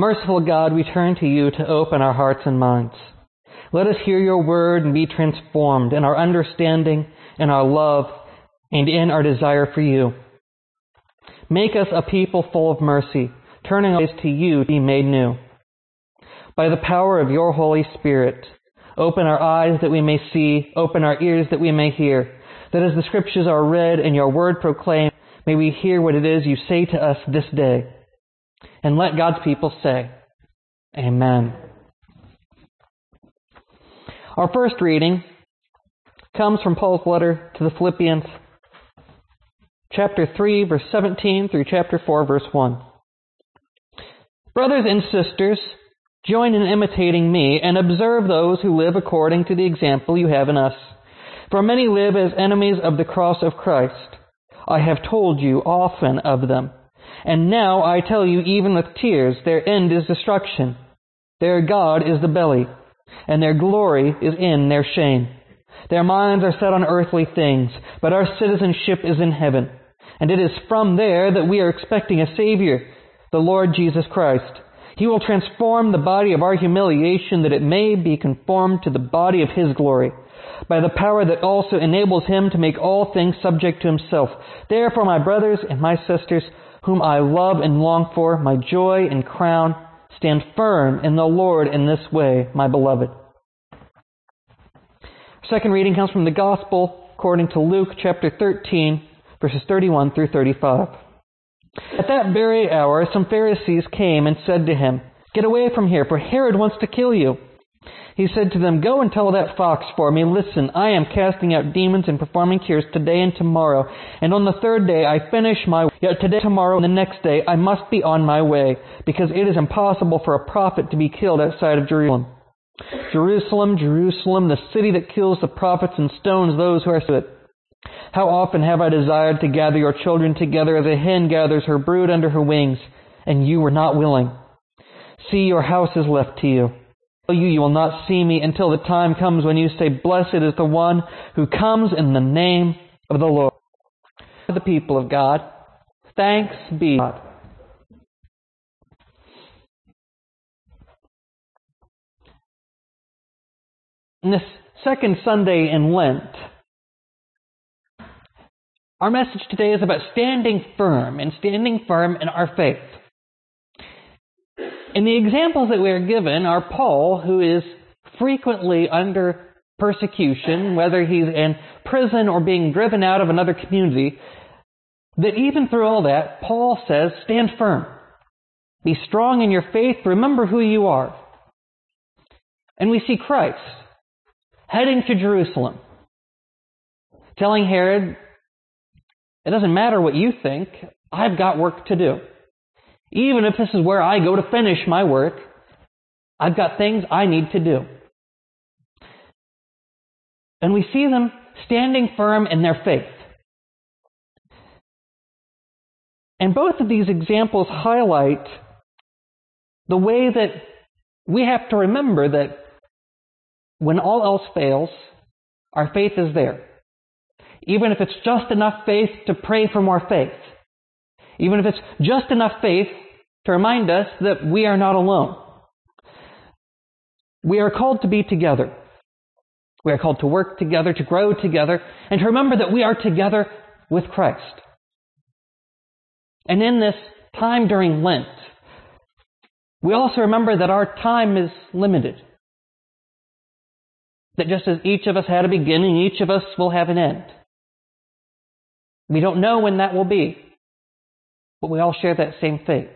Merciful God, we turn to you to open our hearts and minds. Let us hear your word and be transformed in our understanding, in our love, and in our desire for you. Make us a people full of mercy, turning our eyes to you to be made new. By the power of your Holy Spirit, open our eyes that we may see, open our ears that we may hear, that as the scriptures are read and your word proclaimed, may we hear what it is you say to us this day. And let God's people say, Amen. Our first reading comes from Paul's letter to the Philippians, chapter 3, verse 17 through chapter 4, verse 1. Brothers and sisters, join in imitating me and observe those who live according to the example you have in us. For many live as enemies of the cross of Christ. I have told you often of them. And now I tell you even with tears, their end is destruction. Their God is the belly, and their glory is in their shame. Their minds are set on earthly things, but our citizenship is in heaven. And it is from there that we are expecting a Savior, the Lord Jesus Christ. He will transform the body of our humiliation that it may be conformed to the body of His glory by the power that also enables him to make all things subject to himself. Therefore, my brothers and my sisters, whom I love and long for, my joy and crown, stand firm in the Lord in this way, my beloved. Second reading comes from the Gospel according to Luke chapter 13, verses 31 through 35. At that very hour, some Pharisees came and said to him, Get away from here, for Herod wants to kill you. He said to them, Go and tell that fox for me, Listen, I am casting out demons and performing cures today and tomorrow. And on the third day I finish my work. Yet today, tomorrow, and the next day I must be on my way, because it is impossible for a prophet to be killed outside of Jerusalem. Jerusalem, Jerusalem, the city that kills the prophets and stones those who are to it. How often have I desired to gather your children together as a hen gathers her brood under her wings, and you were not willing. See, your house is left to you you, you will not see me until the time comes when you say, Blessed is the one who comes in the name of the Lord. The people of God, thanks be God. In this second Sunday in Lent, our message today is about standing firm and standing firm in our faith. And the examples that we are given are Paul, who is frequently under persecution, whether he's in prison or being driven out of another community, that even through all that, Paul says, stand firm. Be strong in your faith. Remember who you are. And we see Christ heading to Jerusalem, telling Herod, it doesn't matter what you think, I've got work to do. Even if this is where I go to finish my work, I've got things I need to do. And we see them standing firm in their faith. And both of these examples highlight the way that we have to remember that when all else fails, our faith is there. Even if it's just enough faith to pray for more faith. Even if it's just enough faith to remind us that we are not alone. We are called to be together. We are called to work together, to grow together, and to remember that we are together with Christ. And in this time during Lent, we also remember that our time is limited. That just as each of us had a beginning, each of us will have an end. We don't know when that will be, but we all share that same fate.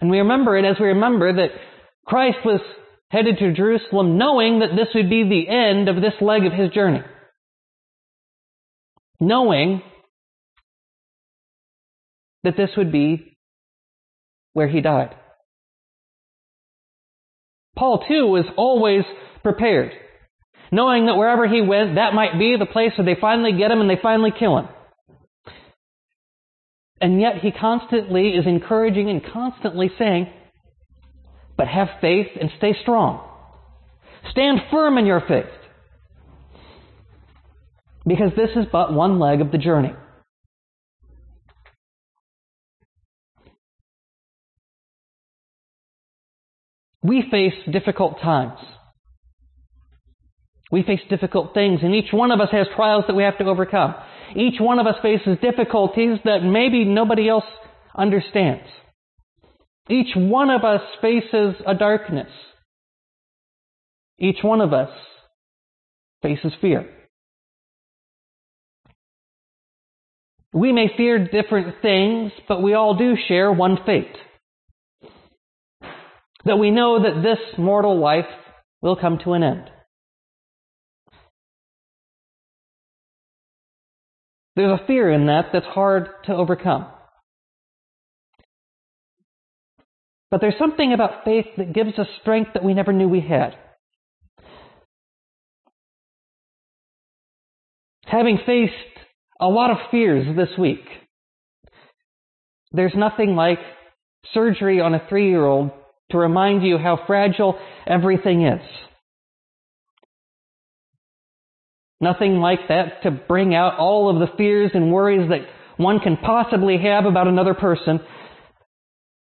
And we remember it as we remember that Christ was headed to Jerusalem knowing that this would be the end of this leg of his journey. Knowing that this would be where he died. Paul too was always prepared, knowing that wherever he went, that might be the place where they finally get him and they finally kill him. And yet he constantly is encouraging and constantly saying, but have faith and stay strong. Stand firm in your faith. Because this is but one leg of the journey. We face difficult times. We face difficult things, and each one of us has trials that we have to overcome. Each one of us faces difficulties that maybe nobody else understands. Each one of us faces a darkness. Each one of us faces fear. We may fear different things, but we all do share one fate. That we know that this mortal life will come to an end. There's a fear in that that's hard to overcome. But there's something about faith that gives us strength that we never knew we had. Having faced a lot of fears this week, there's nothing like surgery on a three year old to remind you how fragile everything is. Nothing like that to bring out all of the fears and worries that one can possibly have about another person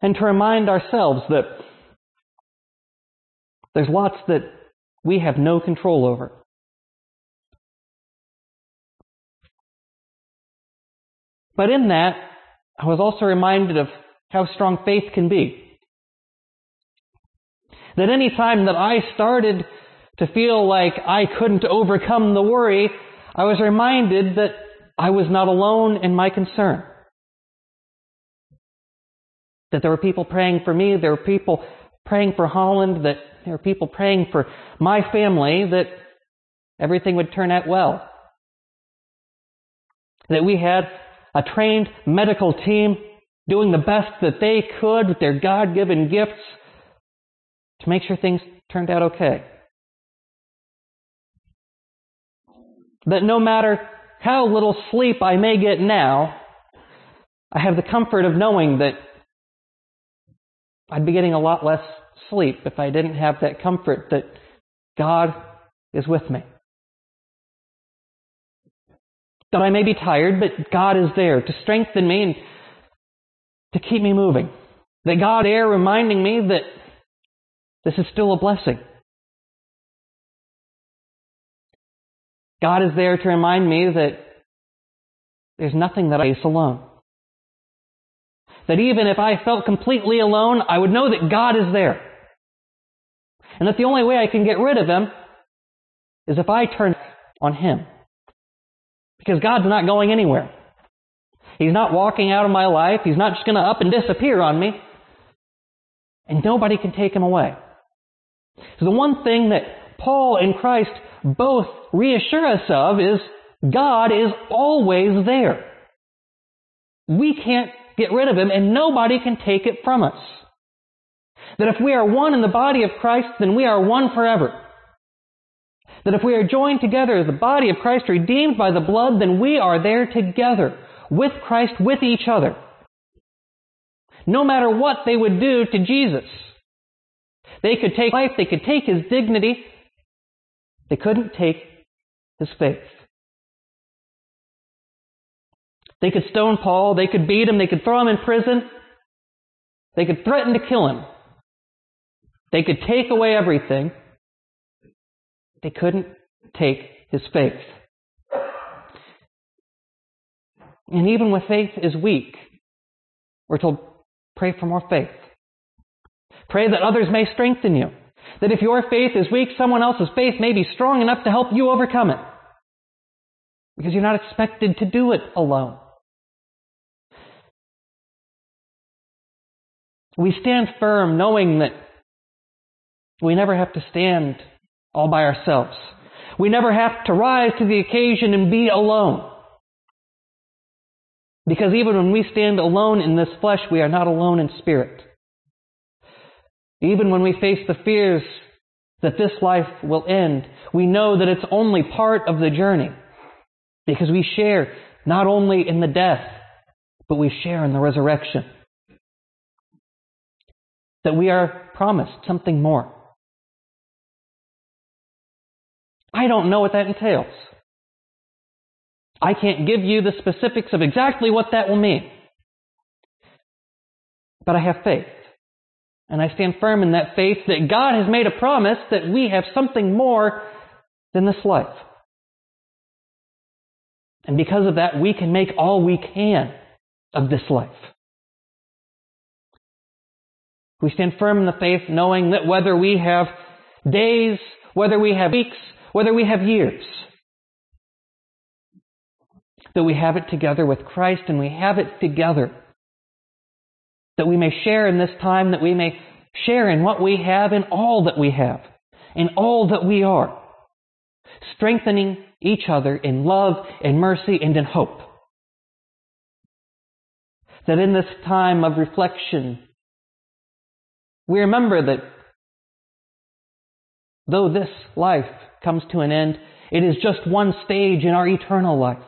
and to remind ourselves that there's lots that we have no control over. But in that, I was also reminded of how strong faith can be. That any time that I started to feel like I couldn't overcome the worry, I was reminded that I was not alone in my concern. That there were people praying for me, there were people praying for Holland, that there were people praying for my family, that everything would turn out well. That we had a trained medical team doing the best that they could with their God given gifts to make sure things turned out okay. That no matter how little sleep I may get now, I have the comfort of knowing that I'd be getting a lot less sleep if I didn't have that comfort that God is with me. That I may be tired, but God is there to strengthen me and to keep me moving. That God is reminding me that this is still a blessing. God is there to remind me that there's nothing that I face alone. That even if I felt completely alone, I would know that God is there. And that the only way I can get rid of Him is if I turn on Him. Because God's not going anywhere. He's not walking out of my life. He's not just going to up and disappear on me. And nobody can take Him away. So the one thing that Paul and Christ both reassure us of is God is always there. We can't get rid of him and nobody can take it from us. That if we are one in the body of Christ, then we are one forever. That if we are joined together as the body of Christ, redeemed by the blood, then we are there together with Christ, with each other. No matter what they would do to Jesus. They could take life, they could take his dignity, they couldn't take his faith. They could stone Paul, they could beat him, they could throw him in prison, they could threaten to kill him. They could take away everything. They couldn't take his faith. And even when faith is weak, we're told, pray for more faith. Pray that others may strengthen you. That if your faith is weak, someone else's faith may be strong enough to help you overcome it. Because you're not expected to do it alone. We stand firm knowing that we never have to stand all by ourselves. We never have to rise to the occasion and be alone. Because even when we stand alone in this flesh, we are not alone in spirit. Even when we face the fears that this life will end, we know that it's only part of the journey because we share not only in the death, but we share in the resurrection. That we are promised something more. I don't know what that entails. I can't give you the specifics of exactly what that will mean. But I have faith. And I stand firm in that faith that God has made a promise that we have something more than this life. And because of that, we can make all we can of this life. We stand firm in the faith knowing that whether we have days, whether we have weeks, whether we have years, that we have it together with Christ and we have it together. That we may share in this time, that we may share in what we have, in all that we have, in all that we are, strengthening each other in love and mercy and in hope. That in this time of reflection, we remember that though this life comes to an end, it is just one stage in our eternal life.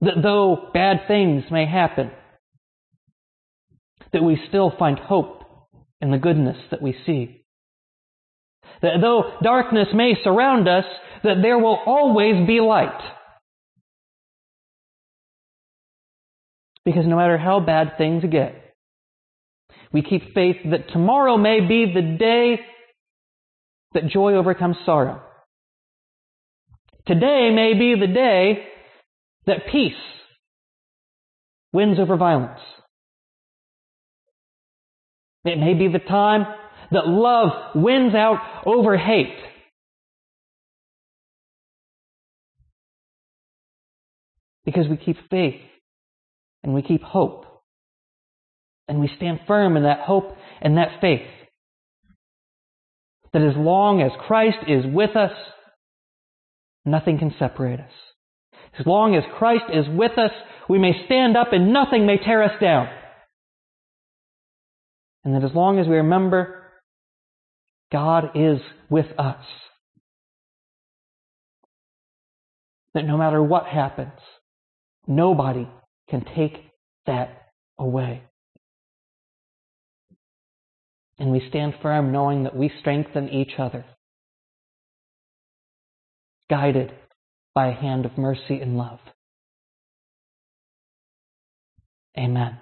That though bad things may happen, that we still find hope in the goodness that we see. That though darkness may surround us, that there will always be light. Because no matter how bad things get, we keep faith that tomorrow may be the day that joy overcomes sorrow. Today may be the day that peace wins over violence. It may be the time that love wins out over hate. Because we keep faith and we keep hope. And we stand firm in that hope and that faith. That as long as Christ is with us, nothing can separate us. As long as Christ is with us, we may stand up and nothing may tear us down. And that as long as we remember God is with us, that no matter what happens, nobody can take that away. And we stand firm knowing that we strengthen each other, guided by a hand of mercy and love. Amen.